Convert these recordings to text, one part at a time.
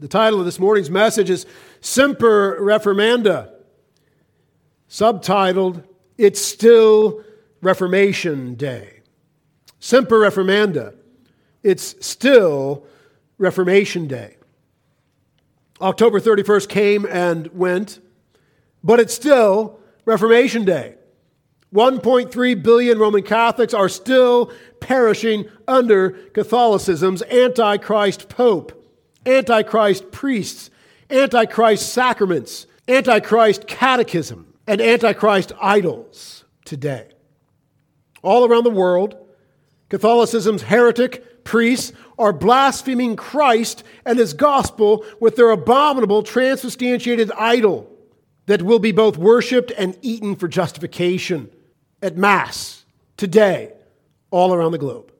The title of this morning's message is Semper Reformanda, subtitled It's Still Reformation Day. Semper Reformanda, it's still Reformation Day. October 31st came and went, but it's still Reformation Day. 1.3 billion Roman Catholics are still perishing under Catholicism's Antichrist Pope, Antichrist priests, Antichrist sacraments, Antichrist catechism, and Antichrist idols today. All around the world, Catholicism's heretic priests are blaspheming Christ and his gospel with their abominable transubstantiated idol that will be both worshiped and eaten for justification at Mass today, all around the globe.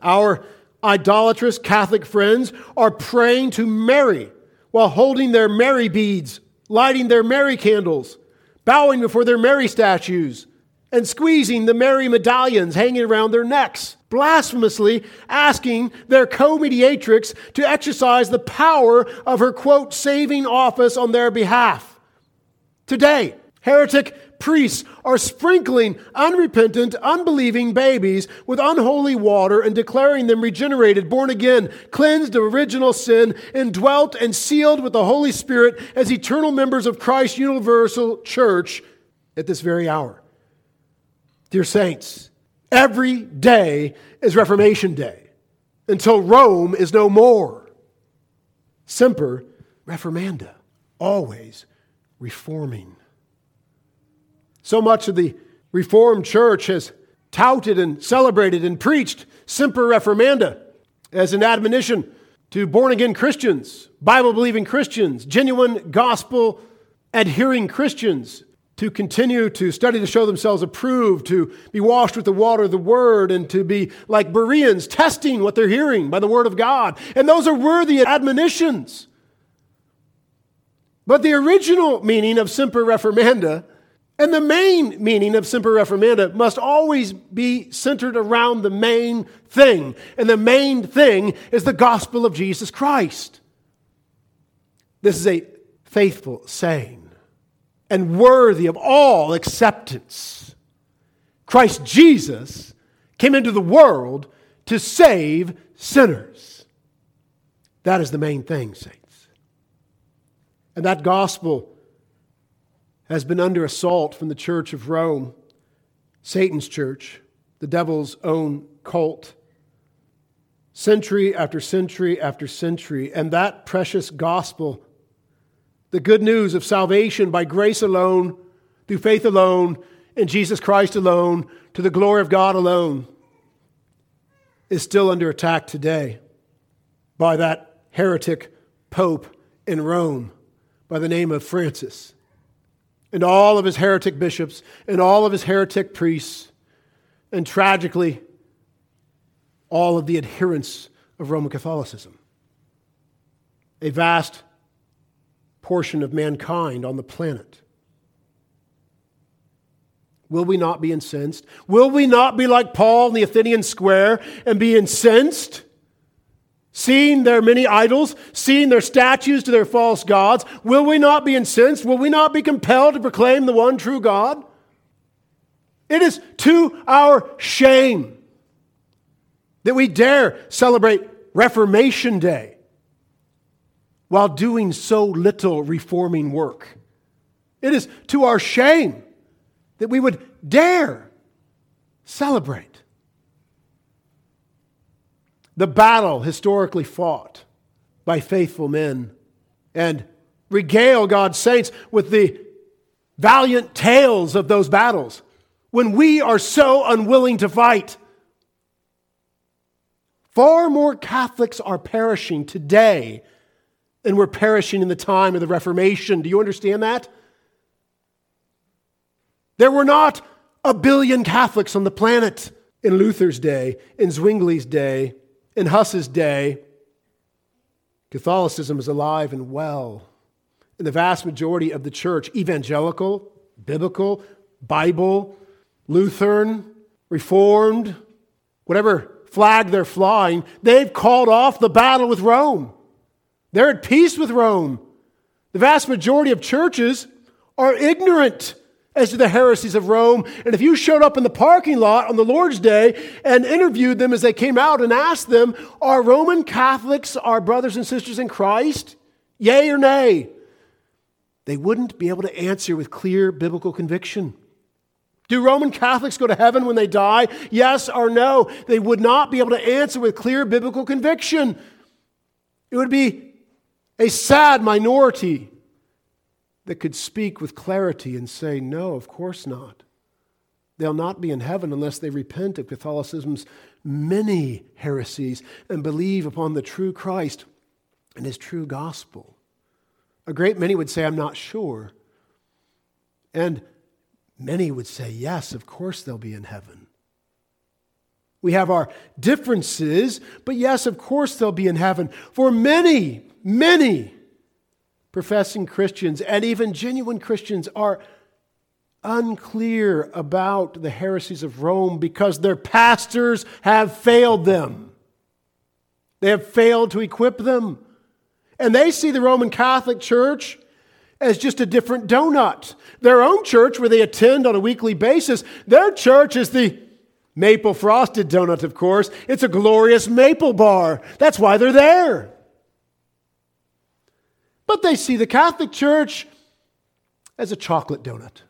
Our idolatrous Catholic friends are praying to Mary while holding their Mary beads, lighting their Mary candles, bowing before their Mary statues, and squeezing the Mary medallions hanging around their necks, blasphemously asking their co mediatrix to exercise the power of her, quote, saving office on their behalf. Today, heretic priests are sprinkling unrepentant, unbelieving babies with unholy water and declaring them regenerated, born again, cleansed of original sin, indwelt and sealed with the Holy Spirit as eternal members of Christ's universal church at this very hour. Dear saints, every day is Reformation Day until Rome is no more. Semper reformanda, always reforming. So much of the Reformed Church has touted and celebrated and preached Semper Reformanda as an admonition to born again Christians, Bible believing Christians, genuine gospel adhering Christians to continue to study to show themselves approved, to be washed with the water of the Word, and to be like Bereans, testing what they're hearing by the Word of God. And those are worthy admonitions. But the original meaning of Semper Reformanda and the main meaning of Semper Reformanda must always be centered around the main thing. And the main thing is the gospel of Jesus Christ. This is a faithful saying and worthy of all acceptance. Christ Jesus came into the world to save sinners. That is the main thing, saints. And that gospel has been under assault from the Church of Rome, Satan's church, the devil's own cult, century after century after century. And that precious gospel the good news of salvation by grace alone, through faith alone, in Jesus Christ alone, to the glory of God alone, is still under attack today by that heretic pope in Rome by the name of Francis, and all of his heretic bishops, and all of his heretic priests, and tragically, all of the adherents of Roman Catholicism. A vast portion of mankind on the planet. Will we not be incensed? Will we not be like Paul in the Athenian square and be incensed? Seeing their many idols, seeing their statues to their false gods, will we not be incensed? Will we not be compelled to proclaim the one true God? It is to our shame that we dare celebrate Reformation Day while doing so little reforming work. It is to our shame that we would dare celebrate the battle historically fought by faithful men and regale God's saints with the valiant tales of those battles when we are so unwilling to fight. Far more Catholics are perishing today than we're perishing in the time of the Reformation. Do you understand that? There were not a billion Catholics on the planet in Luther's day, in Zwingli's day, in Huss's day. Catholicism is alive and well. And the vast majority of the church, evangelical, biblical, Bible, Lutheran, Reformed, whatever flag they're flying, they've called off the battle with Rome. They're at peace with Rome. The vast majority of churches are ignorant as to the heresies of Rome. And if you showed up in the parking lot on the Lord's Day and interviewed them as they came out and asked them, Are Roman Catholics our brothers and sisters in Christ? Yea or nay? They wouldn't be able to answer with clear biblical conviction. Do Roman Catholics go to heaven when they die? Yes or no? They would not be able to answer with clear biblical conviction. It would be a sad minority that could speak with clarity and say, No, of course not. They'll not be in heaven unless they repent of Catholicism's many heresies and believe upon the true Christ and his true gospel. A great many would say, I'm not sure. And many would say, Yes, of course they'll be in heaven. We have our differences, but yes, of course they'll be in heaven. For many, many professing Christians and even genuine Christians are unclear about the heresies of Rome because their pastors have failed them. They have failed to equip them. And they see the Roman Catholic Church as just a different donut. Their own church, where they attend on a weekly basis, their church is the maple frosted donut, of course. It's a glorious maple bar. That's why they're there. But they see the Catholic Church as a chocolate donut.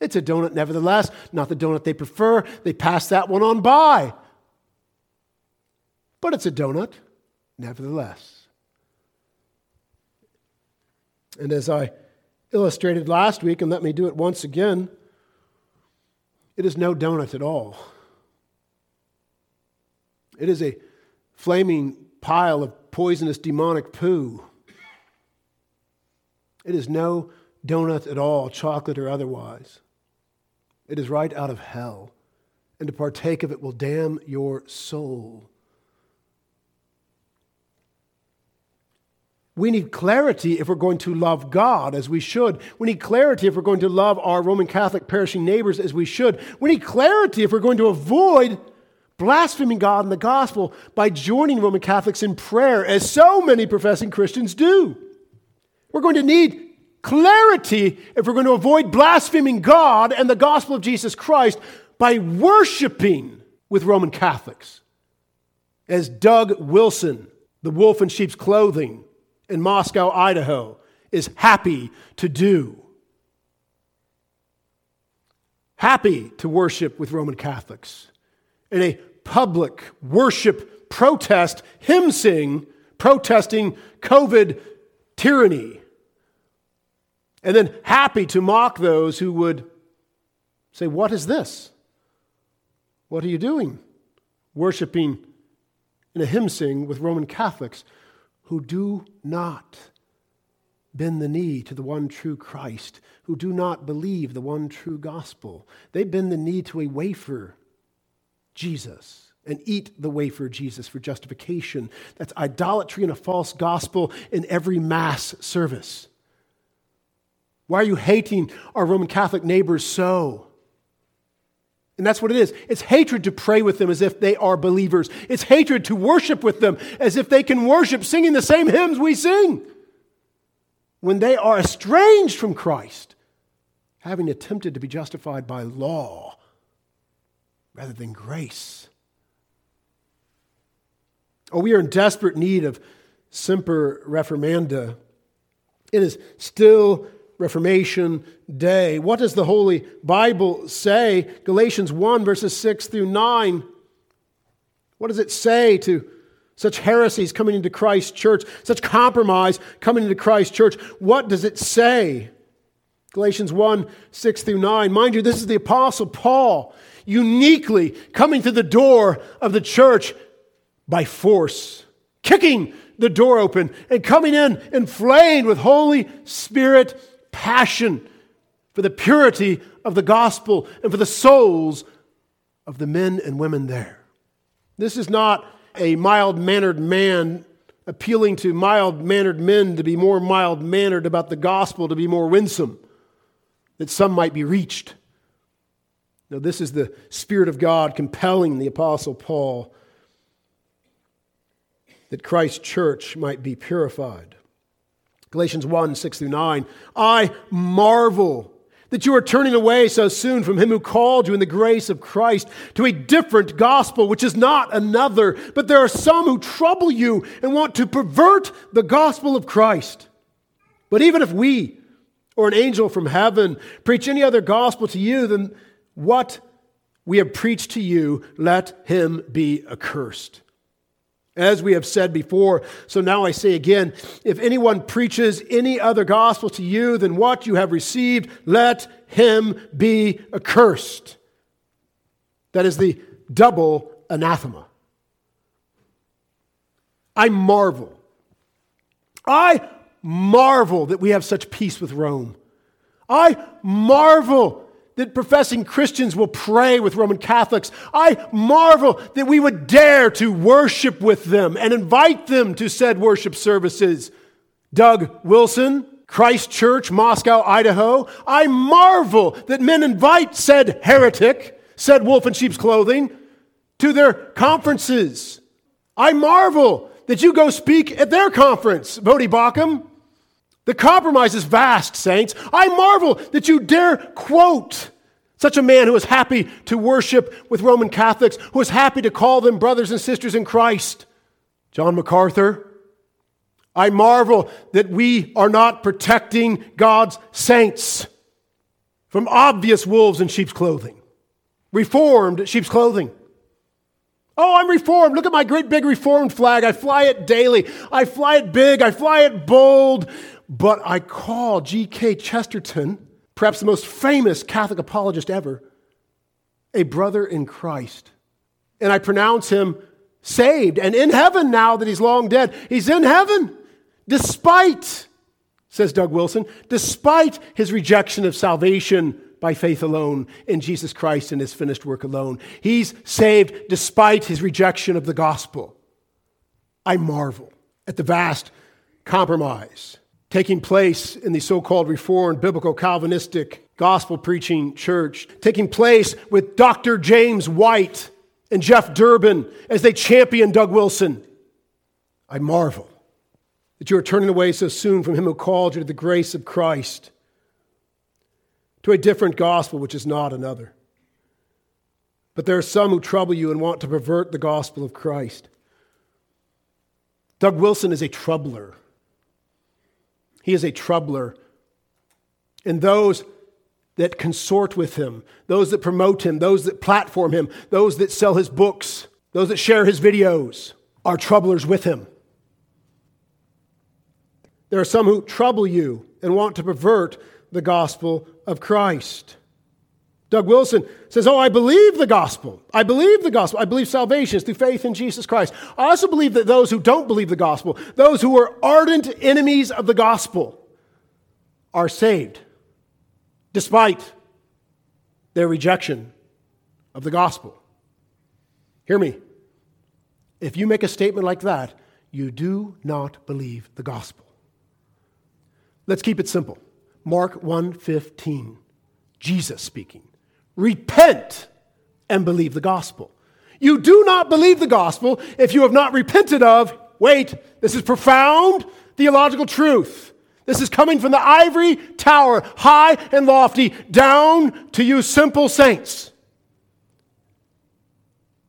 It's a donut, nevertheless, not the donut they prefer. They pass that one on by. But it's a donut, nevertheless. And as I illustrated last week, and let me do it once again, it is no donut at all. It is a flaming pile of poisonous demonic poo. It is no donut at all, chocolate or otherwise. It is right out of hell. And to partake of it will damn your soul. We need clarity if we're going to love God as we should. We need clarity if we're going to love our Roman Catholic perishing neighbors as we should. We need clarity if we're going to avoid blaspheming God and the gospel by joining Roman Catholics in prayer, as so many professing Christians do. We're going to need clarity if we're going to avoid blaspheming God and the gospel of Jesus Christ by worshiping with Roman Catholics. As Doug Wilson, the wolf in sheep's clothing in Moscow, Idaho, is happy to do. Happy to worship with Roman Catholics in a public worship protest, hymn sing, protesting COVID tyranny. And then happy to mock those who would say, What is this? What are you doing? Worshipping in a hymn sing with Roman Catholics who do not bend the knee to the one true Christ, who do not believe the one true gospel. They bend the knee to a wafer, Jesus and eat the wafer Jesus for justification. That's idolatry and a false gospel in every Mass service. Why are you hating our Roman Catholic neighbors so? And that's what it is. It's hatred to pray with them as if they are believers. It's hatred to worship with them as if they can worship singing the same hymns we sing. When they are estranged from Christ, having attempted to be justified by law rather than grace. Oh, we are in desperate need of semper reformanda. It is still Reformation Day. What does the Holy Bible say? Galatians 1, verses 6 through 9. What does it say to such heresies coming into Christ's church, such compromise coming into Christ's church? What does it say? Galatians 1, 6 through 9. Mind you, this is the Apostle Paul uniquely coming to the door of the church by force, kicking the door open and coming in inflamed with Holy Spirit passion for the purity of the gospel and for the souls of the men and women there. This is not a mild mannered man appealing to mild mannered men to be more mild mannered about the gospel, to be more winsome, that some might be reached. No, this is the Spirit of God compelling the Apostle Paul that Christ's church might be purified. Galatians 1 6 through 9. I marvel that you are turning away so soon from him who called you in the grace of Christ to a different gospel, which is not another. But there are some who trouble you and want to pervert the gospel of Christ. But even if we or an angel from heaven preach any other gospel to you than what we have preached to you, let him be accursed. As we have said before, so now I say again if anyone preaches any other gospel to you than what you have received, let him be accursed. That is the double anathema. I marvel. I marvel that we have such peace with Rome. I marvel that professing Christians will pray with Roman Catholics. I marvel that we would dare to worship with them and invite them to said worship services. Doug Wilson, Christ Church, Moscow, Idaho. I marvel that men invite said heretic, said wolf in sheep's clothing, to their conferences. I marvel that you go speak at their conference, Voddie Baucham. The compromise is vast, saints. I marvel that you dare quote such a man who is happy to worship with Roman Catholics, who is happy to call them brothers and sisters in Christ. John MacArthur. I marvel that we are not protecting God's saints from obvious wolves in sheep's clothing, reformed sheep's clothing. Oh, I'm reformed. Look at my great big reformed flag. I fly it daily. I fly it big. I fly it bold. But I call G.K. Chesterton, perhaps the most famous Catholic apologist ever, a brother in Christ. And I pronounce him saved and in heaven now that he's long dead. He's in heaven despite, says Doug Wilson, despite his rejection of salvation by faith alone in Jesus Christ and his finished work alone. He's saved despite his rejection of the gospel. I marvel at the vast compromise taking place in the so called Reformed Biblical Calvinistic gospel preaching church, taking place with Dr. James White and Jeff Durbin as they champion Doug Wilson. I marvel that you are turning away so soon from him who called you to the grace of Christ to a different gospel, which is not another. But there are some who trouble you and want to pervert the gospel of Christ. Doug Wilson is a troubler. He is a troubler. And those that consort with him, those that promote him, those that platform him, those that sell his books, those that share his videos are troublers with him. There are some who trouble you and want to pervert the gospel of Christ. Doug Wilson says, Oh, I believe the gospel. I believe the gospel. I believe salvation is through faith in Jesus Christ. I also believe that those who don't believe the gospel, those who are ardent enemies of the gospel, are saved despite their rejection of the gospel. Hear me. If you make a statement like that, you do not believe the gospel. Let's keep it simple. Mark 1:15. Jesus speaking. Repent and believe the gospel. You do not believe the gospel if you have not repented of, wait, this is profound theological truth. This is coming from the ivory tower, high and lofty, down to you simple saints.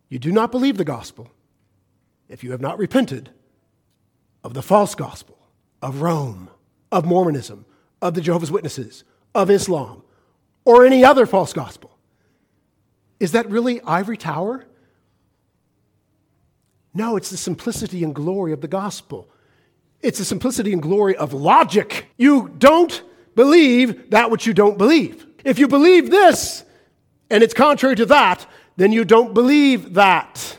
You do not believe the gospel if you have not repented of the false gospel, of Rome, of Mormonism, of the Jehovah's Witnesses, of Islam, or any other false gospel. Is that really ivory tower? No, it's the simplicity and glory of the gospel. It's the simplicity and glory of logic. You don't believe that which you don't believe. If you believe this and it's contrary to that, then you don't believe that.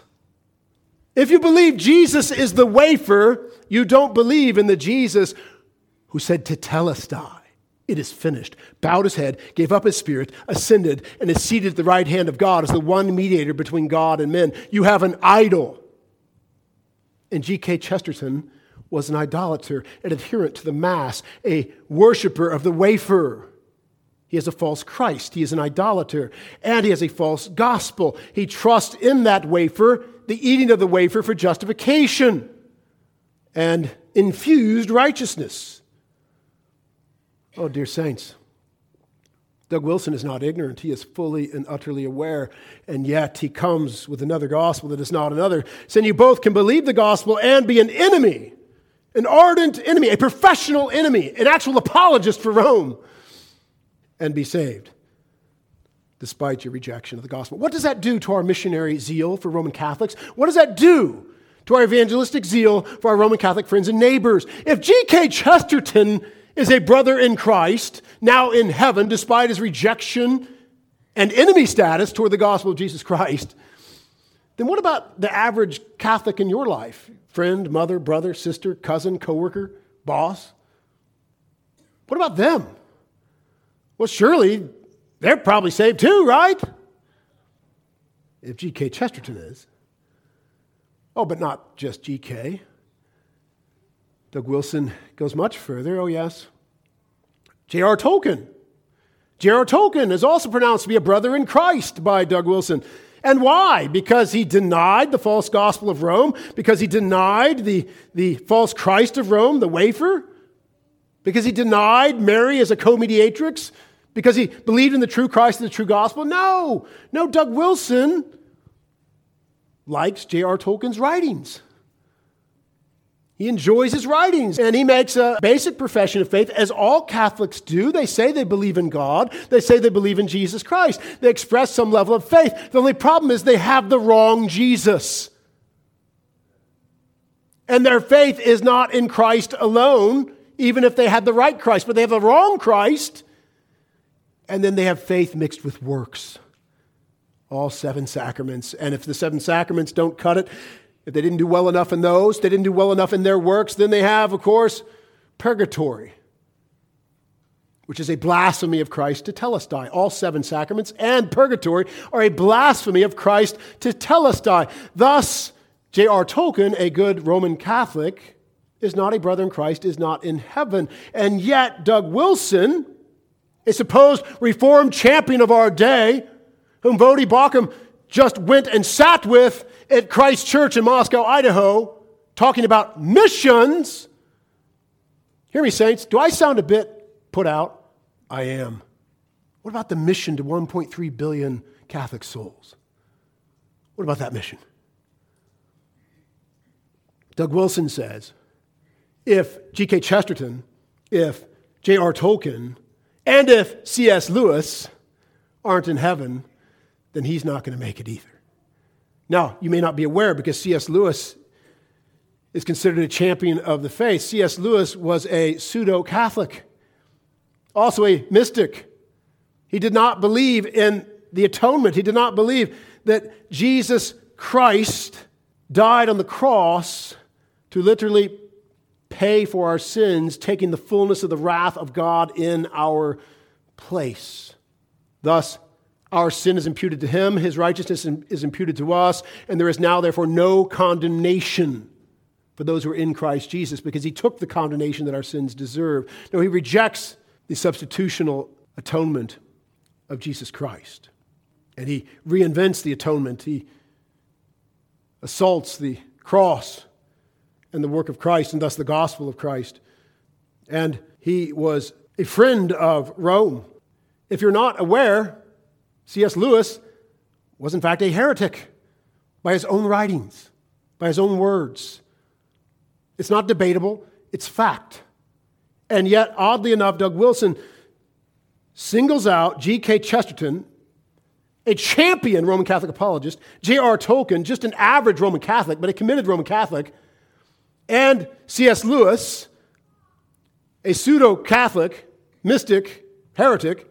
If you believe Jesus is the wafer, you don't believe in the Jesus who said tetelestai. It is finished. Bowed his head, gave up his spirit, ascended, and is seated at the right hand of God as the one mediator between God and men. You have an idol. And G.K. Chesterton was an idolater, an adherent to the Mass, a worshiper of the wafer. He is a false Christ. He is an idolater. And he has a false gospel. He trusts in that wafer, the eating of the wafer for justification and infused righteousness. Oh, dear saints, Doug Wilson is not ignorant. He is fully and utterly aware. And yet he comes with another gospel that is not another, saying you both can believe the gospel and be an enemy, an ardent enemy, a professional enemy, an actual apologist for Rome, and be saved despite your rejection of the gospel. What does that do to our missionary zeal for Roman Catholics? What does that do to our evangelistic zeal for our Roman Catholic friends and neighbors? If G.K. Chesterton is a brother in Christ, now in heaven, despite his rejection and enemy status toward the gospel of Jesus Christ, then what about the average Catholic in your life? Friend, mother, brother, sister, cousin, coworker, boss? What about them? Well, surely they're probably saved too, right? If G.K. Chesterton is. Oh, but not just G.K. Doug Wilson goes much further. Oh, yes. J.R. Tolkien. J.R. Tolkien is also pronounced to be a brother in Christ by Doug Wilson. And why? Because he denied the false gospel of Rome, because he denied the, the false Christ of Rome, the wafer, because he denied Mary as a co mediatrix, because he believed in the true Christ and the true gospel. No, no, Doug Wilson likes J.R. Tolkien's writings. He enjoys his writings and he makes a basic profession of faith, as all Catholics do. They say they believe in God, they say they believe in Jesus Christ. They express some level of faith. The only problem is they have the wrong Jesus. And their faith is not in Christ alone, even if they had the right Christ, but they have the wrong Christ. And then they have faith mixed with works. All seven sacraments. And if the seven sacraments don't cut it, if they didn't do well enough in those, they didn't do well enough in their works, then they have, of course, purgatory, which is a blasphemy of Christ tetelestai. All seven sacraments and purgatory are a blasphemy of Christ tetelestai. Thus, J.R. Tolkien, a good Roman Catholic, is not a brother in Christ, is not in heaven. And yet, Doug Wilson, a supposed reformed champion of our day, whom Voddie Baucham just went and sat with at Christ Church in Moscow, Idaho, talking about missions. Hear me, saints. Do I sound a bit put out? I am. What about the mission to 1.3 billion Catholic souls? What about that mission? Doug Wilson says if G.K. Chesterton, if J.R. Tolkien, and if C.S. Lewis aren't in heaven, then he's not going to make it either. Now, you may not be aware because C.S. Lewis is considered a champion of the faith. C.S. Lewis was a pseudo Catholic, also a mystic. He did not believe in the atonement, he did not believe that Jesus Christ died on the cross to literally pay for our sins, taking the fullness of the wrath of God in our place. Thus, our sin is imputed to him, his righteousness is imputed to us, and there is now, therefore, no condemnation for those who are in Christ Jesus because he took the condemnation that our sins deserve. No, he rejects the substitutional atonement of Jesus Christ. And he reinvents the atonement. He assaults the cross and the work of Christ, and thus the gospel of Christ. And he was a friend of Rome. If you're not aware, C.S. Lewis was, in fact, a heretic by his own writings, by his own words. It's not debatable, it's fact. And yet, oddly enough, Doug Wilson singles out G.K. Chesterton, a champion Roman Catholic apologist, J.R. Tolkien, just an average Roman Catholic, but a committed Roman Catholic, and C.S. Lewis, a pseudo Catholic, mystic, heretic,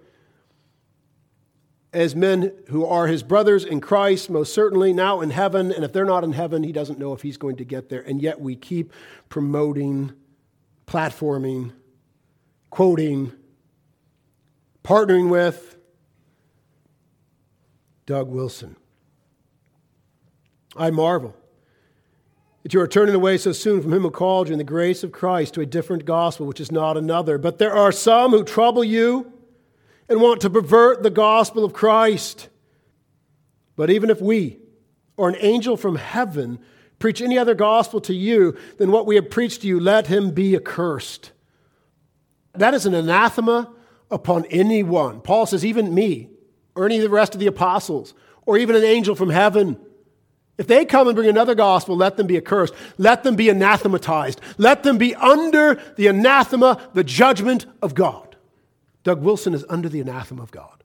as men who are his brothers in Christ, most certainly now in heaven. And if they're not in heaven, he doesn't know if he's going to get there. And yet we keep promoting, platforming, quoting, partnering with Doug Wilson. I marvel that you are turning away so soon from him who called you in the grace of Christ to a different gospel, which is not another. But there are some who trouble you and want to pervert the gospel of Christ. But even if we or an angel from heaven preach any other gospel to you than what we have preached to you, let him be accursed. that is an anathema upon anyone. Paul says, even me, or any of the rest of the apostles, or even an angel from heaven. If they come and bring another gospel, let them be accursed. Let them be anathematized. Let them be under the anathema, the judgment of God. Doug Wilson is under the anathema of God.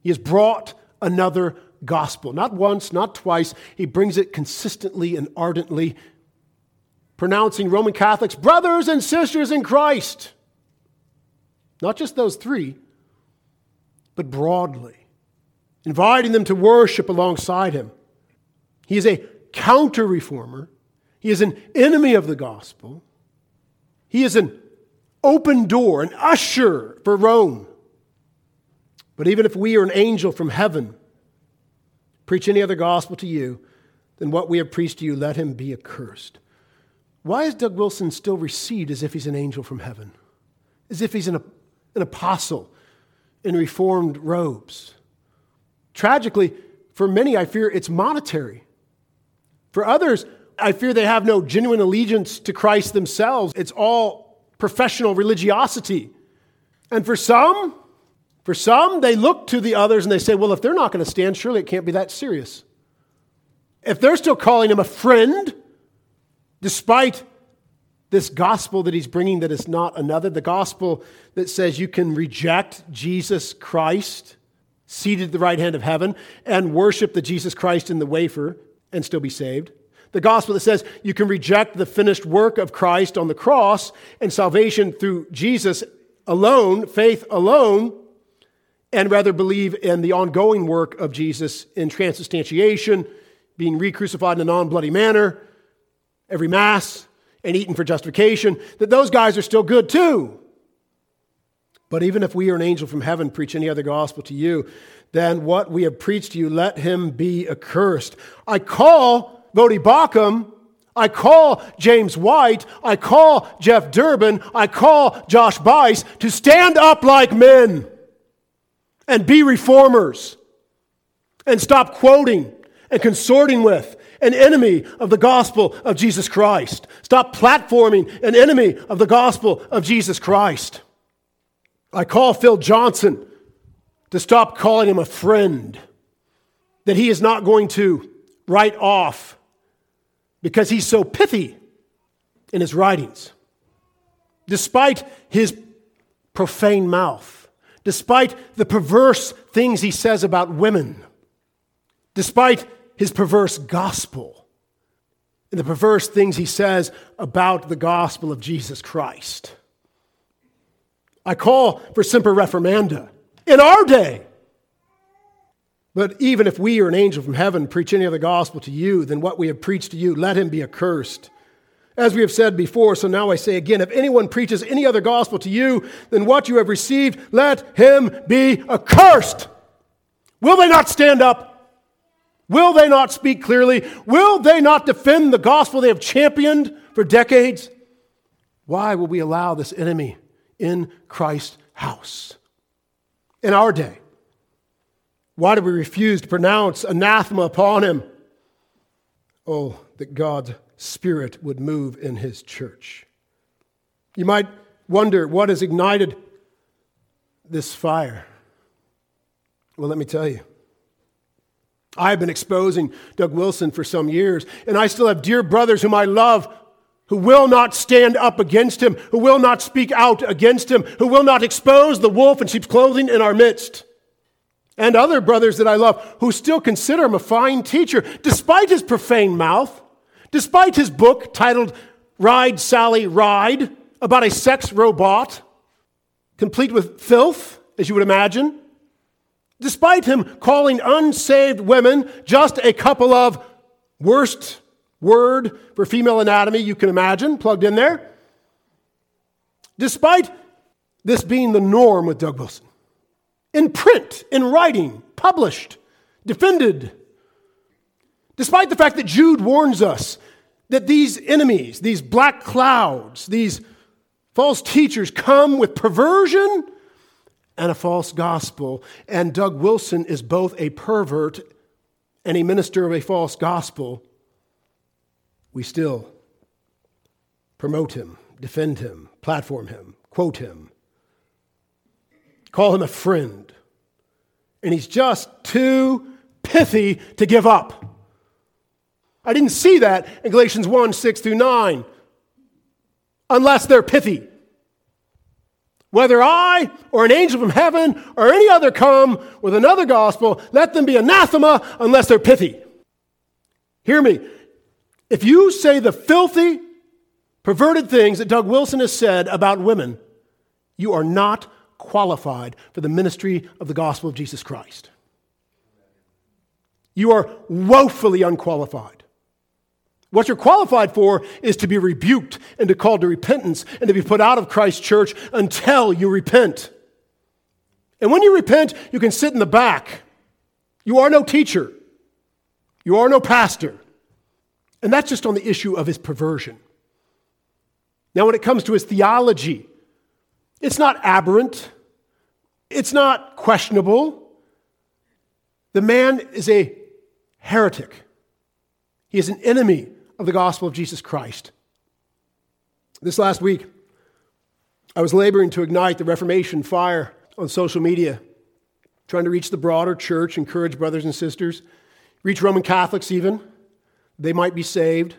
He has brought another gospel. Not once, not twice. He brings it consistently and ardently, pronouncing Roman Catholics brothers and sisters in Christ. Not just those three, but broadly, inviting them to worship alongside him. He is a counter reformer, he is an enemy of the gospel, he is an open door, an usher for Rome. But even if we are an angel from heaven, preach any other gospel to you than what we have preached to you, let him be accursed. Why is Doug Wilson still received as if he's an angel from heaven? As if he's an, an apostle in reformed robes? Tragically, for many, I fear it's monetary. For others, I fear they have no genuine allegiance to Christ themselves. It's all professional religiosity. And for some, for some, they look to the others and they say, well, if they're not going to stand, surely it can't be that serious. If they're still calling him a friend, despite this gospel that he's bringing that is not another, the gospel that says you can reject Jesus Christ seated at the right hand of heaven and worship the Jesus Christ in the wafer and still be saved. The gospel that says you can reject the finished work of Christ on the cross and salvation through Jesus alone, faith alone, and rather believe in the ongoing work of Jesus in transubstantiation, being re crucified in a non bloody manner, every Mass, and eaten for justification, that those guys are still good too. But even if we or an angel from heaven preach any other gospel to you, then what we have preached to you, let him be accursed. I call Voddie Baucham I call James White, I call Jeff Durbin, I call Josh Buice to stand up like men and be reformers and stop quoting and consorting with an enemy of the gospel of Jesus Christ. Stop platforming an enemy of the gospel of Jesus Christ. I call Phil Johnson to stop calling him a friend that he is not going to write off because he's so pithy in his writings. Despite his profane mouth, despite the perverse things he says about women, despite his perverse gospel, and the perverse things he says about the gospel of Jesus Christ. I call for semper reformanda in our day. But even if we or an angel from heaven preach any other gospel to you than what we have preached to you, let him be accursed. As we have said before, so now I say again if anyone preaches any other gospel to you than what you have received, let him be accursed. Will they not stand up? Will they not speak clearly? Will they not defend the gospel they have championed for decades? Why will we allow this enemy in Christ's house in our day? Why do we refuse to pronounce anathema upon him? Oh, that God's Spirit would move in his church. You might wonder what has ignited this fire. Well, let me tell you. I've been exposing Doug Wilson for some years, and I still have dear brothers whom I love who will not stand up against him, who will not speak out against him, who will not expose the wolf in sheep's clothing in our midst. And other brothers that I love who still consider him a fine teacher, despite his profane mouth, Despite his book titled Ride, Sally, Ride, about a sex robot, complete with filth, as you would imagine, despite him calling unsaved women just a couple of worst word for female anatomy you can imagine, plugged in there, despite this being the norm with Doug Wilson, in print, in writing, published, defended, Despite the fact that Jude warns us that these enemies, these black clouds, these false teachers come with perversion and a false gospel. And Doug Wilson is both a pervert and a minister of a false gospel. We still promote him, defend him, platform him, quote him, call him a friend. And he's just too pithy to give up. I didn't see that in Galatians 1 6 through 9, unless they're pithy. Whether I or an angel from heaven or any other come with another gospel, let them be anathema unless they're pithy. Hear me. If you say the filthy, perverted things that Doug Wilson has said about women, you are not qualified for the ministry of the gospel of Jesus Christ. You are woefully unqualified. What you're qualified for is to be rebuked and to call to repentance and to be put out of Christ's church until you repent. And when you repent, you can sit in the back. You are no teacher. You are no pastor. And that's just on the issue of his perversion. Now, when it comes to his theology, it's not aberrant, it's not questionable. The man is a heretic, he is an enemy of the gospel of Jesus Christ. This last week, I was laboring to ignite the Reformation fire on social media, trying to reach the broader church, encourage brothers and sisters, reach Roman Catholics even. They might be saved.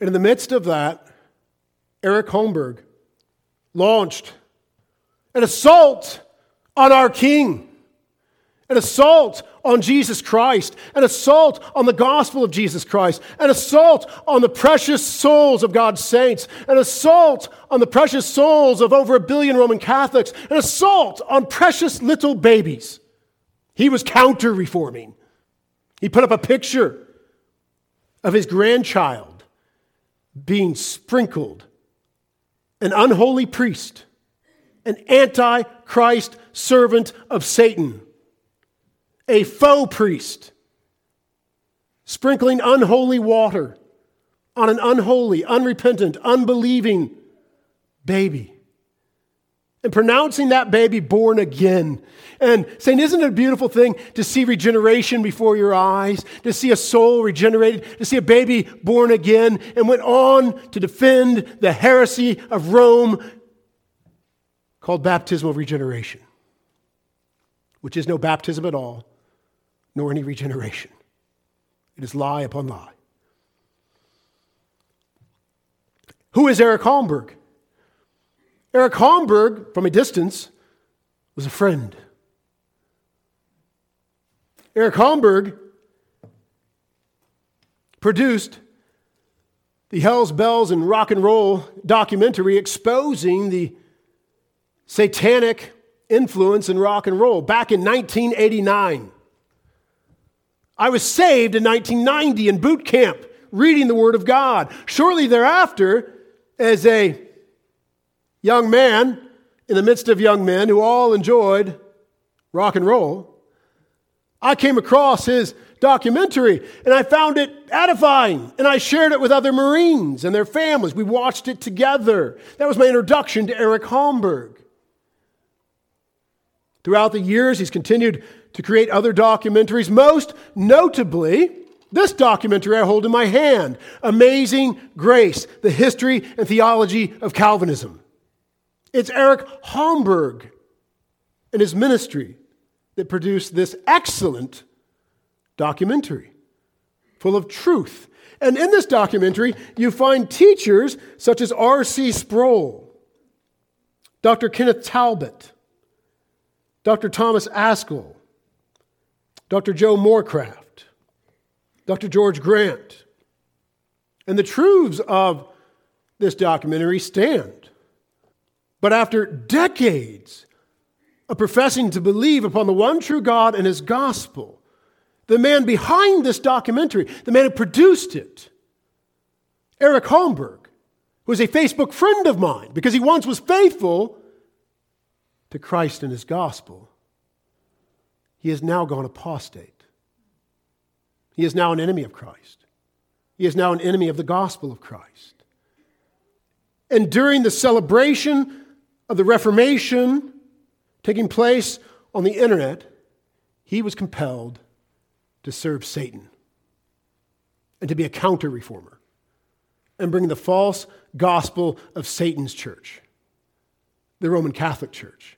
And in the midst of that, Eric Holmberg launched. An assault on our King. An assault on Jesus Christ, an assault on the gospel of Jesus Christ, an assault on the precious souls of God's saints, an assault on the precious souls of over a billion Roman Catholics, an assault on precious little babies. He was counter reforming. He put up a picture of his grandchild being sprinkled, an unholy priest, an anti Christ servant of Satan a faux priest, sprinkling unholy water on an unholy, unrepentant, unbelieving baby. And pronouncing that baby born again. And saying, Isn't it a beautiful thing to see regeneration before your eyes, to see a soul regenerated, to see a baby born again? And went on to defend the heresy of Rome called baptismal regeneration, which is no baptism at all, nor any regeneration. It is lie upon lie. Who is Eric Holmberg? Eric Holmberg, from a distance, was a friend. Eric Holmberg produced the Hell's Bells and Rock and Roll documentary exposing the satanic influence in rock and roll back in 1989. I was saved in 1990 in boot camp, reading the Word of God. Shortly thereafter, as a young man in the midst of young men who all enjoyed rock and roll, I came across his documentary and I found it edifying and I shared it with other Marines and their families. We watched it together. That was my introduction to Eric Holmberg. Throughout the years, he's continued to create other documentaries, most notably, this documentary I hold in my hand Amazing Grace, the history and theology of Calvinism. It's Eric Holmberg and his ministry that produced this excellent documentary full of truth. And in this documentary, you find teachers such as R.C. Sproul, Dr. Kenneth Talbot, Dr. Thomas Ascol, Dr. Joe Morecraft, Dr. George Grant. And the truths of this documentary stand. But after decades of professing to believe upon the one true God and his gospel, the man behind this documentary, the man who produced it, Eric Holmberg, who is a Facebook friend of mine because he once was faithful to Christ and his gospel, he has now gone apostate. He is now an enemy of Christ. He is now an enemy of the gospel of Christ. And during the celebration of the Reformation taking place on the internet, he was compelled to serve Satan and to be a counter reformer and bring the false gospel of Satan's church, the Roman Catholic Church,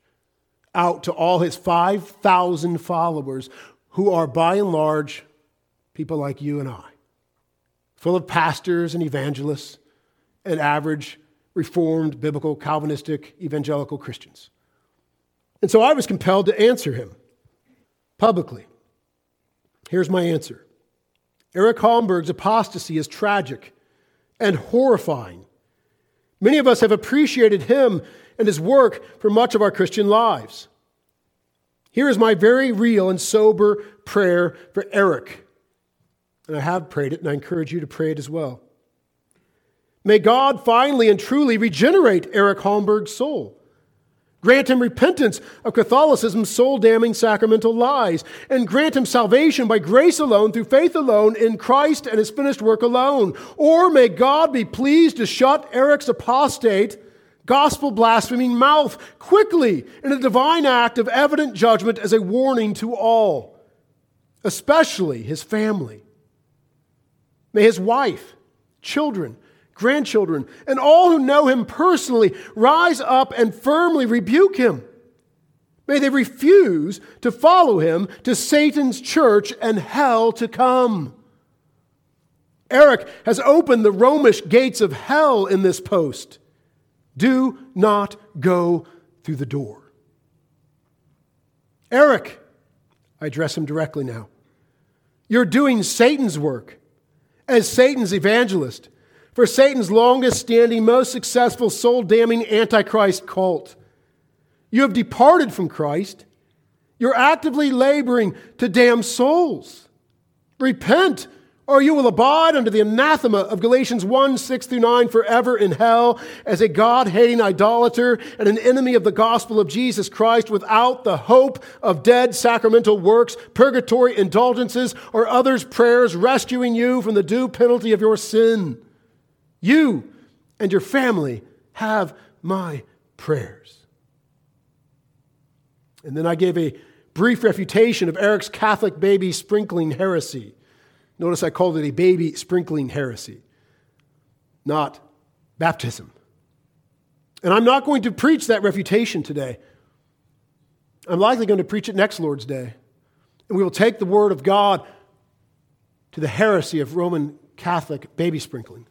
out to all his 5,000 followers, who are by and large people like you and I, full of pastors and evangelists and average Reformed, biblical, Calvinistic, evangelical Christians. And so I was compelled to answer him publicly. Here's my answer Eric Holmberg's apostasy is tragic and horrifying. Many of us have appreciated him and his work for much of our Christian lives. Here is my very real and sober prayer for Eric. And I have prayed it, and I encourage you to pray it as well. May God finally and truly regenerate Eric Holmberg's soul. Grant him repentance of Catholicism's soul damning sacramental lies, and grant him salvation by grace alone, through faith alone, in Christ and his finished work alone. Or may God be pleased to shut Eric's apostate, gospel blaspheming mouth quickly in a divine act of evident judgment as a warning to all, especially his family. May his wife, children, grandchildren, and all who know him personally rise up and firmly rebuke him. May they refuse to follow him to Satan's church and hell to come. Eric has opened the Romish gates of hell in this post. Do not go through the door. Eric, I address him directly now. You're doing Satan's work as Satan's evangelist for Satan's longest standing, most successful, soul damning Antichrist cult. You have departed from Christ. You're actively laboring to damn souls. Repent, or you will abide under the anathema of Galatians 1 6 through 9 forever in hell as a God hating idolater and an enemy of the gospel of Jesus Christ without the hope of dead sacramental works, purgatory indulgences, or others' prayers rescuing you from the due penalty of your sin. You and your family have my prayers. And then I gave a brief refutation of Eric's Catholic baby sprinkling heresy. Notice I called it a baby sprinkling heresy, not baptism. And I'm not going to preach that refutation today. I'm likely going to preach it next Lord's Day. And we will take the word of God to the heresy of Roman Catholic baby sprinkling.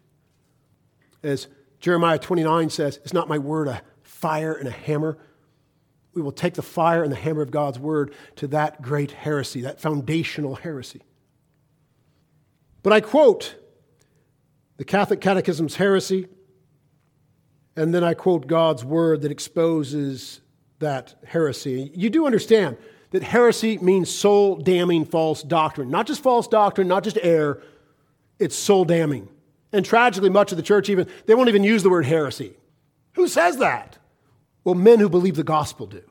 As Jeremiah 29 says, it's not my word a fire and a hammer. We will take the fire and the hammer of God's word to that great heresy, that foundational heresy. But I quote the Catholic Catechism's heresy, and then I quote God's word that exposes that heresy. You do understand that heresy means soul damning false doctrine. Not just false doctrine, not just error, it's soul damning. And tragically, much of the church even, they won't even use the word heresy. Who says that? Well, men who believe the gospel do.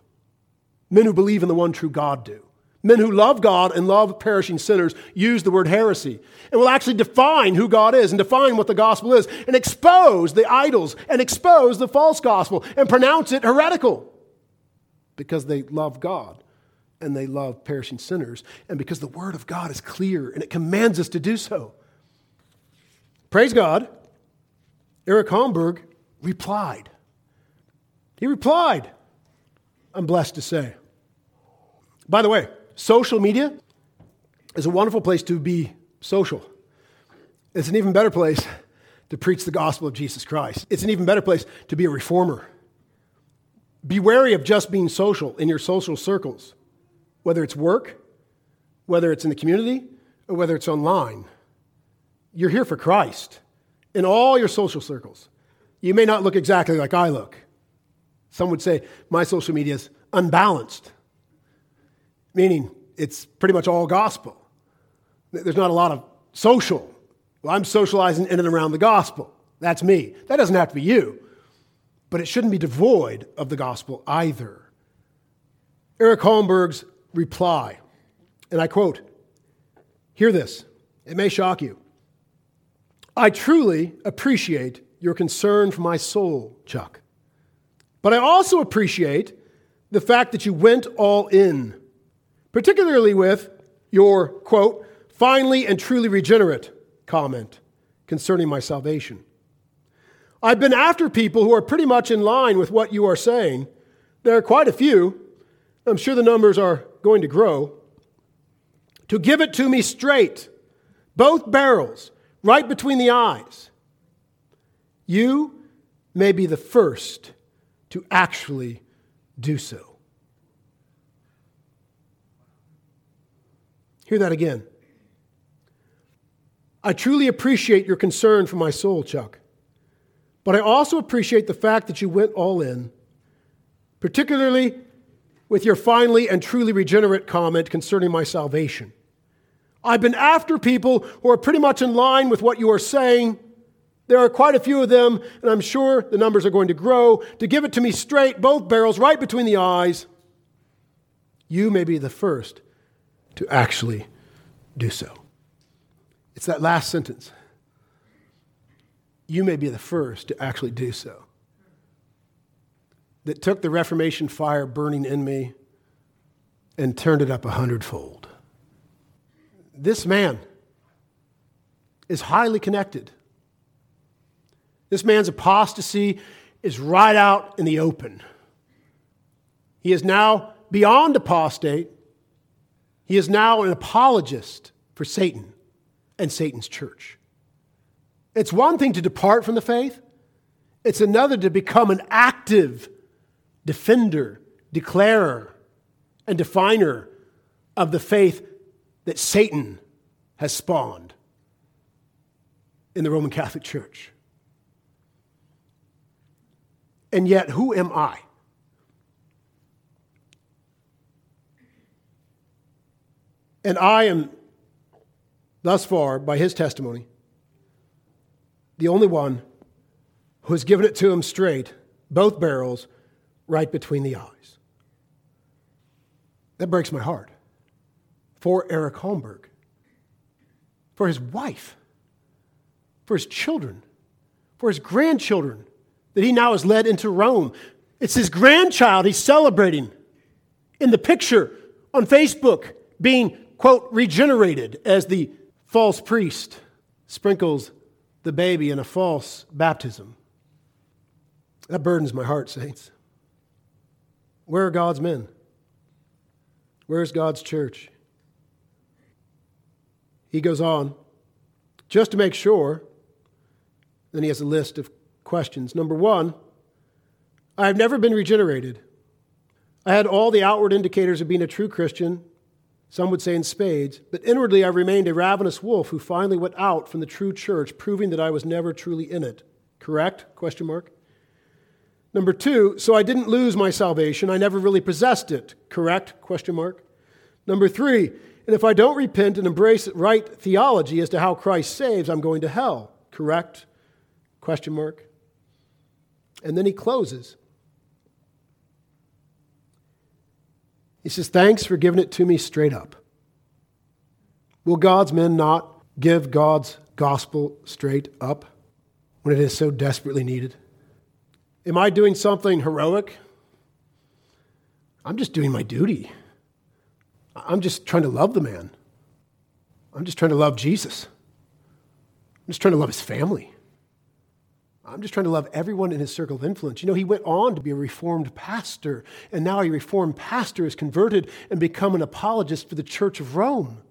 Men who believe in the one true God do. Men who love God and love perishing sinners use the word heresy and will actually define who God is and define what the gospel is and expose the idols and expose the false gospel and pronounce it heretical because they love God and they love perishing sinners and because the word of God is clear and it commands us to do so. Praise God, Eric Holmberg replied. He replied, I'm blessed to say. By the way, social media is a wonderful place to be social. It's an even better place to preach the gospel of Jesus Christ. It's an even better place to be a reformer. Be wary of just being social in your social circles, whether it's work, whether it's in the community, or whether it's online. You're here for Christ in all your social circles. You may not look exactly like I look. Some would say my social media is unbalanced, meaning it's pretty much all gospel. There's not a lot of social. Well, I'm socializing in and around the gospel. That's me. That doesn't have to be you. But it shouldn't be devoid of the gospel either. Eric Holmberg's reply, and I quote Hear this, it may shock you. I truly appreciate your concern for my soul, Chuck. But I also appreciate the fact that you went all in, particularly with your, quote, finally and truly regenerate comment concerning my salvation. I've been after people who are pretty much in line with what you are saying. There are quite a few, I'm sure the numbers are going to grow, to give it to me straight, both barrels, right between the eyes. You may be the first to actually do so. Hear that again. I truly appreciate your concern for my soul, Chuck. But I also appreciate the fact that you went all in, particularly with your finally and truly regenerate comment concerning my salvation. I've been after people who are pretty much in line with what you are saying. There are quite a few of them, and I'm sure the numbers are going to grow. To give it to me straight, both barrels, right between the eyes, you may be the first to actually do so. It's that last sentence. You may be the first to actually do so. That took the Reformation fire burning in me and turned it up a hundredfold. This man is highly connected. This man's apostasy is right out in the open. He is now beyond apostate. He is now an apologist for Satan and Satan's church. It's one thing to depart from the faith, it's another to become an active defender, declarer, and definer of the faith that Satan has spawned in the Roman Catholic Church. And yet, who am I? And I am, thus far, by his testimony, the only one who has given it to him straight, both barrels, right between the eyes. That breaks my heart for Eric Holmberg, for his wife, for his children, for his grandchildren that he now has led into Rome. It's his grandchild he's celebrating in the picture on Facebook being, quote, regenerated as the false priest sprinkles the baby in a false baptism. That burdens my heart, saints. Where are God's men? Where's God's church? He goes on, just to make sure, then he has a list of questions. Number one, I have never been regenerated. I had all the outward indicators of being a true Christian, some would say in spades, but inwardly I remained a ravenous wolf who finally went out from the true church, proving that I was never truly in it. Correct? Question mark. Number two, so I didn't lose my salvation. I never really possessed it. Correct? Question mark. Number three, and if I don't repent and embrace right theology as to how Christ saves, I'm going to hell. Correct? Question mark. And then he closes. He says, Thanks for giving it to me straight up. Will God's men not give God's gospel straight up when it is so desperately needed? Am I doing something heroic? I'm just doing my duty. I'm just trying to love the man. I'm just trying to love Jesus. I'm just trying to love his family. I'm just trying to love everyone in his circle of influence. You know, he went on to be a reformed pastor, and now a reformed pastor is converted and become an apologist for the Church of Rome.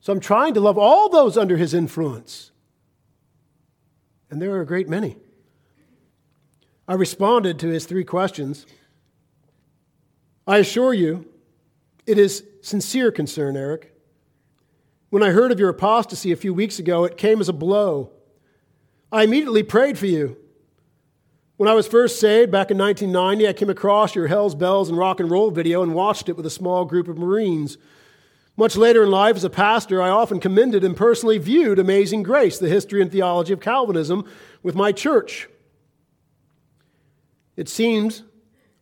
So I'm trying to love all those under his influence. And there are a great many. I responded to his three questions. I assure you, it is sincere concern, Eric. When I heard of your apostasy a few weeks ago, it came as a blow. I immediately prayed for you. When I was first saved back in 1990, I came across your Hells, Bells, and Rock and Roll video and watched it with a small group of Marines. Much later in life, as a pastor, I often commended and personally viewed Amazing Grace, the history and theology of Calvinism, with my church. It seems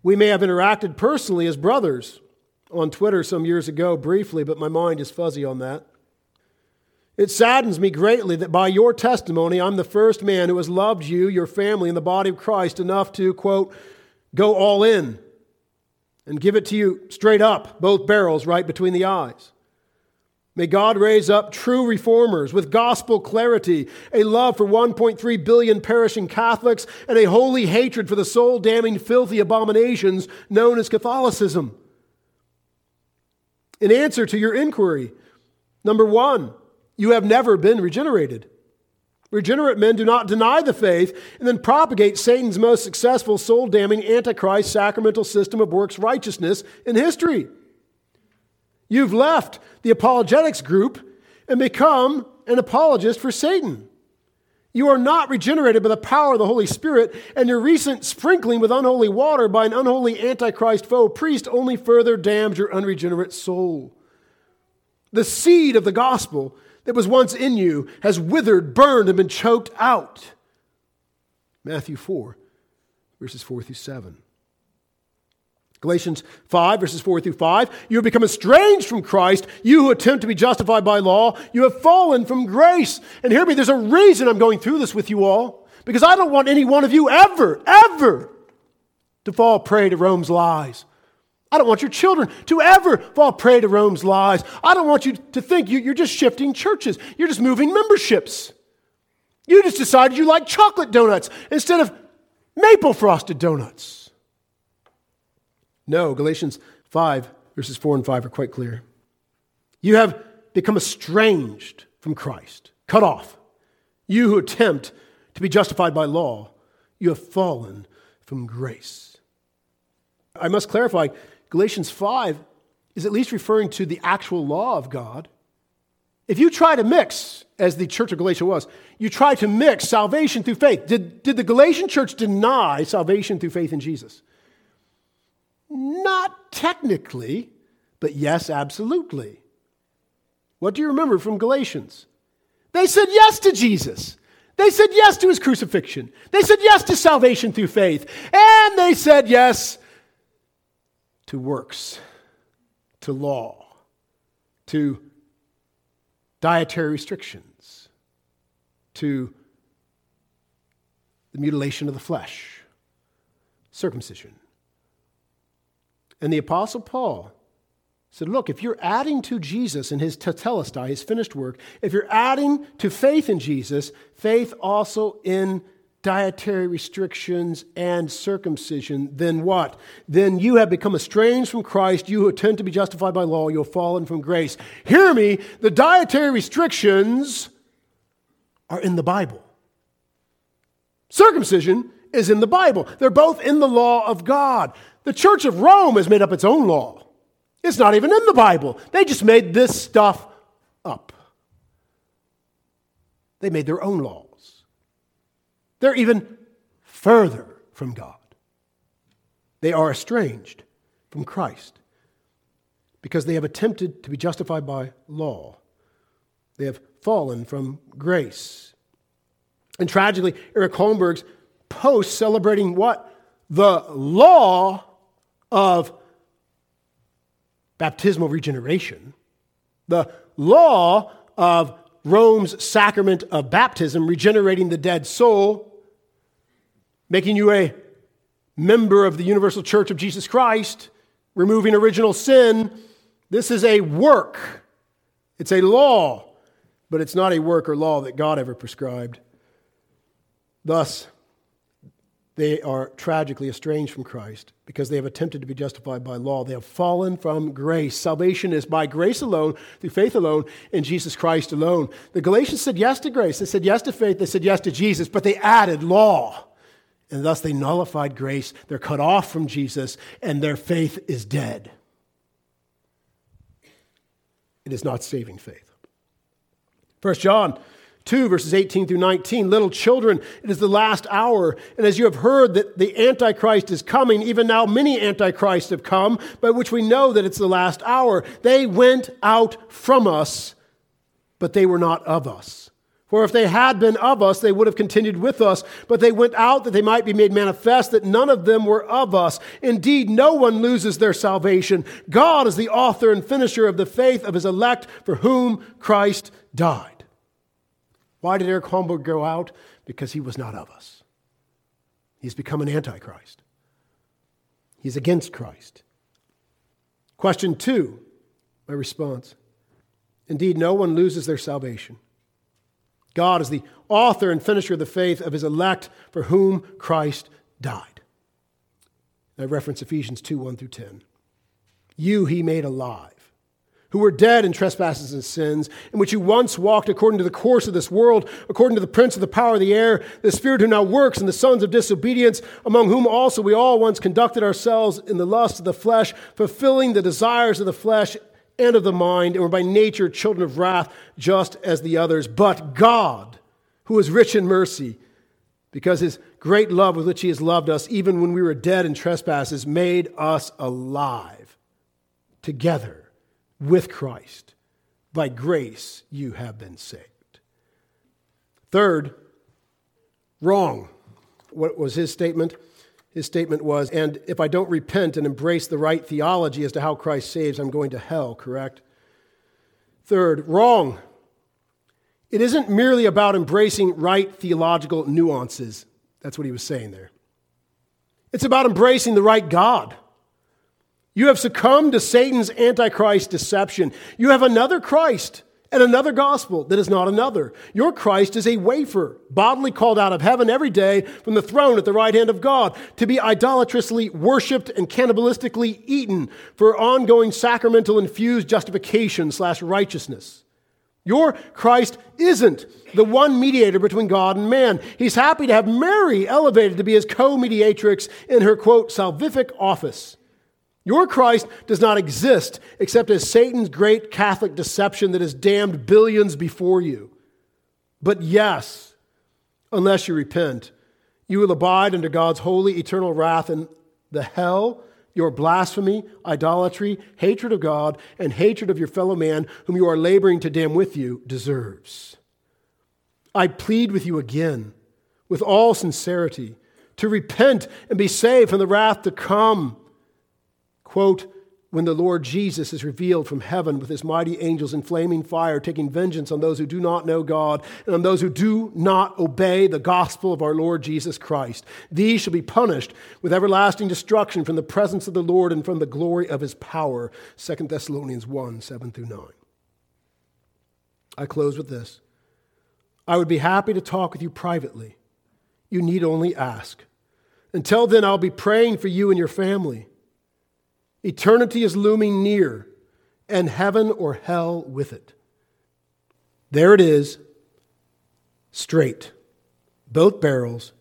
we may have interacted personally as brothers on Twitter some years ago briefly, but my mind is fuzzy on that. It saddens me greatly that by your testimony, I'm the first man who has loved you, your family, and the body of Christ enough to, quote, go all in and give it to you straight up, both barrels right between the eyes. May God raise up true reformers with gospel clarity, a love for 1.3 billion perishing Catholics, and a holy hatred for the soul damning, filthy abominations known as Catholicism. In answer to your inquiry, number one, you have never been regenerated. Regenerate men do not deny the faith and then propagate Satan's most successful soul damning antichrist sacramental system of works righteousness in history. You've left the apologetics group and become an apologist for Satan. You are not regenerated by the power of the Holy Spirit, and your recent sprinkling with unholy water by an unholy Antichrist faux priest only further damns your unregenerate soul. The seed of the gospel that was once in you has withered, burned, and been choked out. Matthew 4, verses 4 through 7. Galatians 5, verses 4 through 5. You have become estranged from Christ. You who attempt to be justified by law, you have fallen from grace. And hear me, there's a reason I'm going through this with you all. Because I don't want any one of you ever, ever to fall prey to Rome's lies. I don't want your children to ever fall prey to Rome's lies. I don't want you to think you're just shifting churches. You're just moving memberships. You just decided you like chocolate donuts instead of maple frosted donuts. No, Galatians 5, verses 4 and 5 are quite clear. You have become estranged from Christ, cut off. You who attempt to be justified by law, you have fallen from grace. I must clarify Galatians 5 is at least referring to the actual law of God. If you try to mix, as the church of Galatia was, you try to mix salvation through faith. Did, did the Galatian church deny salvation through faith in Jesus? Not technically, but yes, absolutely. What do you remember from Galatians? They said yes to Jesus. They said yes to his crucifixion. They said yes to salvation through faith. And they said yes to works, to law, to dietary restrictions, to the mutilation of the flesh, circumcision. And the Apostle Paul said, Look, if you're adding to Jesus and his tetelestai, his finished work, if you're adding to faith in Jesus, faith also in dietary restrictions and circumcision, then what? Then you have become estranged from Christ. You who attempt to be justified by law, you've fallen from grace. Hear me, the dietary restrictions are in the Bible. Circumcision is in the Bible. They're both in the law of God. The Church of Rome has made up its own law. It's not even in the Bible. They just made this stuff up. They made their own laws. They're even further from God. They are estranged from Christ because they have attempted to be justified by law. They have fallen from grace. And tragically, Eric Holmberg's post celebrating what? The law of baptismal regeneration, the law of Rome's sacrament of baptism, regenerating the dead soul, making you a member of the universal church of Jesus Christ, removing original sin. This is a work, it's a law, but it's not a work or law that God ever prescribed. Thus, they are tragically estranged from Christ because they have attempted to be justified by law. They have fallen from grace. Salvation is by grace alone, through faith alone, in Jesus Christ alone. The Galatians said yes to grace. They said yes to faith. They said yes to Jesus, but they added law. And thus they nullified grace. They're cut off from Jesus, and their faith is dead. It is not saving faith. First John 2, verses 18 through 19. Little children, it is the last hour. And as you have heard that the Antichrist is coming, even now many Antichrists have come, by which we know that it's the last hour. They went out from us, but they were not of us. For if they had been of us, they would have continued with us. But they went out that they might be made manifest that none of them were of us. Indeed, no one loses their salvation. God is the author and finisher of the faith of his elect for whom Christ died. Why did Eric Holmberg go out? Because he was not of us. He's become an antichrist. He's against Christ. Question two, my response. Indeed, no one loses their salvation. God is the author and finisher of the faith of his elect for whom Christ died. I reference Ephesians 2 1 through 10. You he made alive, who were dead in trespasses and sins, in which you once walked according to the course of this world, according to the prince of the power of the air, the spirit who now works in the sons of disobedience, among whom also we all once conducted ourselves in the lust of the flesh, fulfilling the desires of the flesh and of the mind, and were by nature children of wrath, just as the others. But God, who is rich in mercy, because his great love with which he has loved us, even when we were dead in trespasses, made us alive together with Christ. By grace you have been saved. Third, wrong. What was his statement? His statement was, and if I don't repent and embrace the right theology as to how Christ saves, I'm going to hell, correct? Third, wrong. It isn't merely about embracing right theological nuances. That's what he was saying there. It's about embracing the right God. You have succumbed to Satan's antichrist deception. You have another Christ and another gospel that is not another. Your Christ is a wafer, bodily called out of heaven every day from the throne at the right hand of God, to be idolatrously worshiped and cannibalistically eaten for ongoing sacramental infused justification slash righteousness. Your Christ isn't the one mediator between God and man. He's happy to have Mary elevated to be his co mediatrix in her, quote, salvific office. Your Christ does not exist except as Satan's great Catholic deception that has damned billions before you. But yes, unless you repent, you will abide under God's holy eternal wrath and the hell your blasphemy, idolatry, hatred of God, and hatred of your fellow man, whom you are laboring to damn with you, deserves. I plead with you again, with all sincerity, to repent and be saved from the wrath to come. Quote, when the Lord Jesus is revealed from heaven with his mighty angels in flaming fire, taking vengeance on those who do not know God and on those who do not obey the gospel of our Lord Jesus Christ. These shall be punished with everlasting destruction from the presence of the Lord and from the glory of his power. 2 Thessalonians 1 7 through 9. I close with this. I would be happy to talk with you privately. You need only ask. Until then, I'll be praying for you and your family. Eternity is looming near, and heaven or hell with it. There it is, straight, both barrels,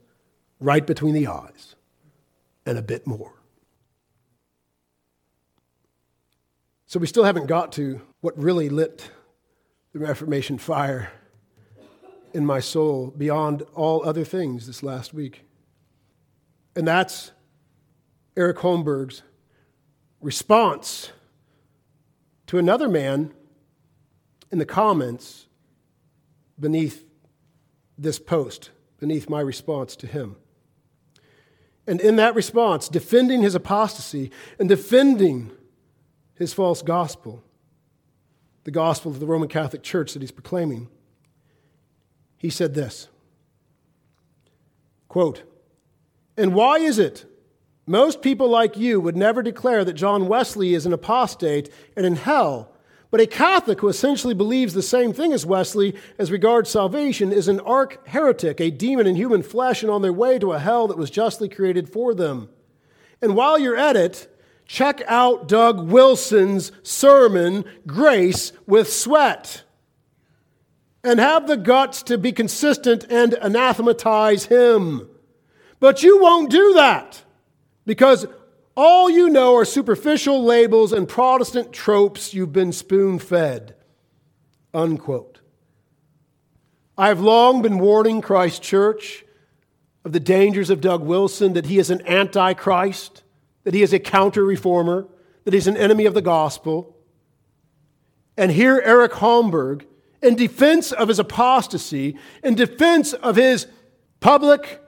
right between the eyes, and a bit more. So we still haven't got to what really lit the Reformation fire in my soul beyond all other things this last week. And that's Eric Holmberg's response to another man in the comments beneath this post, beneath my response to him. And in that response, defending his apostasy and defending his false gospel, the gospel of the Roman Catholic Church that he's proclaiming, he said this quote, And why is it most people like you would never declare that John Wesley is an apostate and in hell. But a Catholic who essentially believes the same thing as Wesley as regards salvation is an arch heretic, a demon in human flesh and on their way to a hell that was justly created for them. And while you're at it, check out Doug Wilson's sermon, Grace with Sweat, and have the guts to be consistent and anathematize him. But you won't do that. Because all you know are superficial labels and Protestant tropes you've been spoon fed. Unquote. I have long been warning Christ Church of the dangers of Doug Wilson, that he is an antichrist, that he is a counter reformer, that he's an enemy of the gospel. And here, Eric Holmberg, in defense of his apostasy, in defense of his public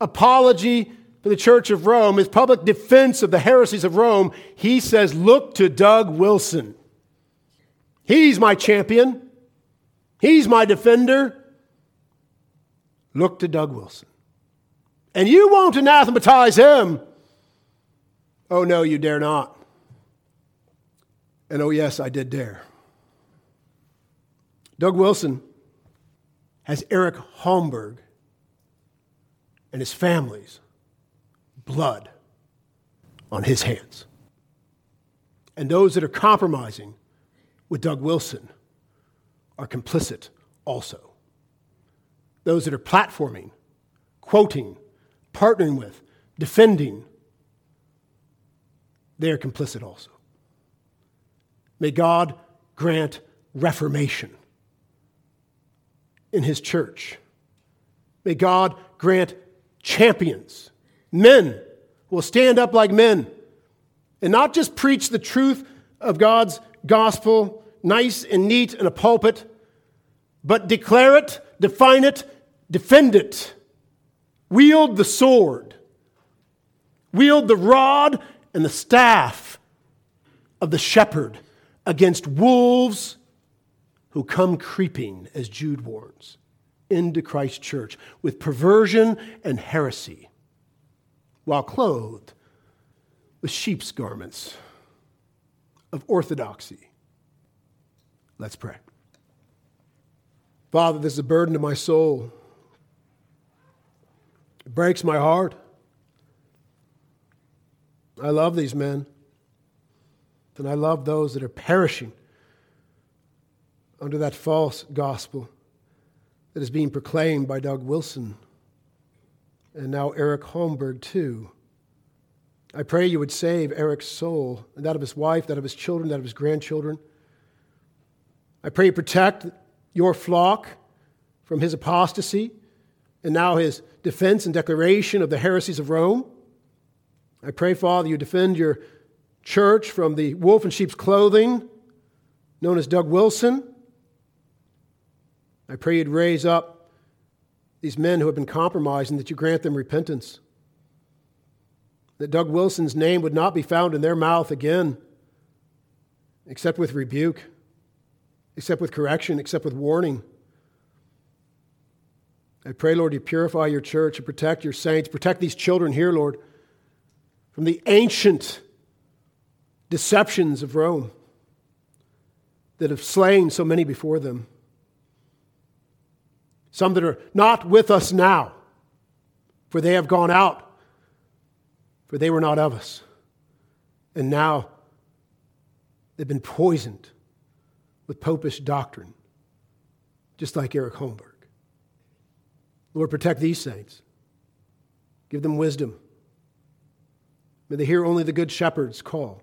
apology for the Church of Rome, his public defense of the heresies of Rome, he says, Look to Doug Wilson. He's my champion, he's my defender. Look to Doug Wilson. And you won't anathematize him. Oh, no, you dare not. And oh, yes, I did dare. Doug Wilson has Eric Holmberg and his family's blood on his hands. And those that are compromising with Doug Wilson are complicit also. Those that are platforming, quoting, partnering with, defending, they are complicit also. May God grant reformation in his church. May God grant champions, men will stand up like men and not just preach the truth of God's gospel, nice and neat in a pulpit, but declare it, define it, defend it, wield the sword, wield the rod and the staff of the shepherd against wolves who come creeping, as Jude warns, into Christ's church with perversion and heresy, while clothed with sheep's garments of orthodoxy. Let's pray. Father, this is a burden to my soul. It breaks my heart. I love these men, and I love those that are perishing under that false gospel that is being proclaimed by Doug Wilson and now Eric Holmberg, too. I pray you would save Eric's soul and that of his wife, that of his children, that of his grandchildren. I pray you protect your flock from his apostasy and now his defense and declaration of the heresies of Rome. I pray, Father, you defend your church from the wolf in sheep's clothing known as Doug Wilson. I pray you'd raise up these men who have been compromised and that you grant them repentance that Doug Wilson's name would not be found in their mouth again, except with rebuke, except with correction, except with warning. I pray, Lord, you purify your church and protect your saints. Protect these children here, Lord, from the ancient deceptions of Rome that have slain so many before them. Some that are not with us now, for they have gone out for they were not of us. And now they've been poisoned with popish doctrine, just like Eric Holmberg. Lord, protect these saints. Give them wisdom. May they hear only the good shepherd's call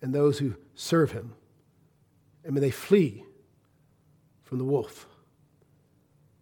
and those who serve him. And may they flee from the wolf.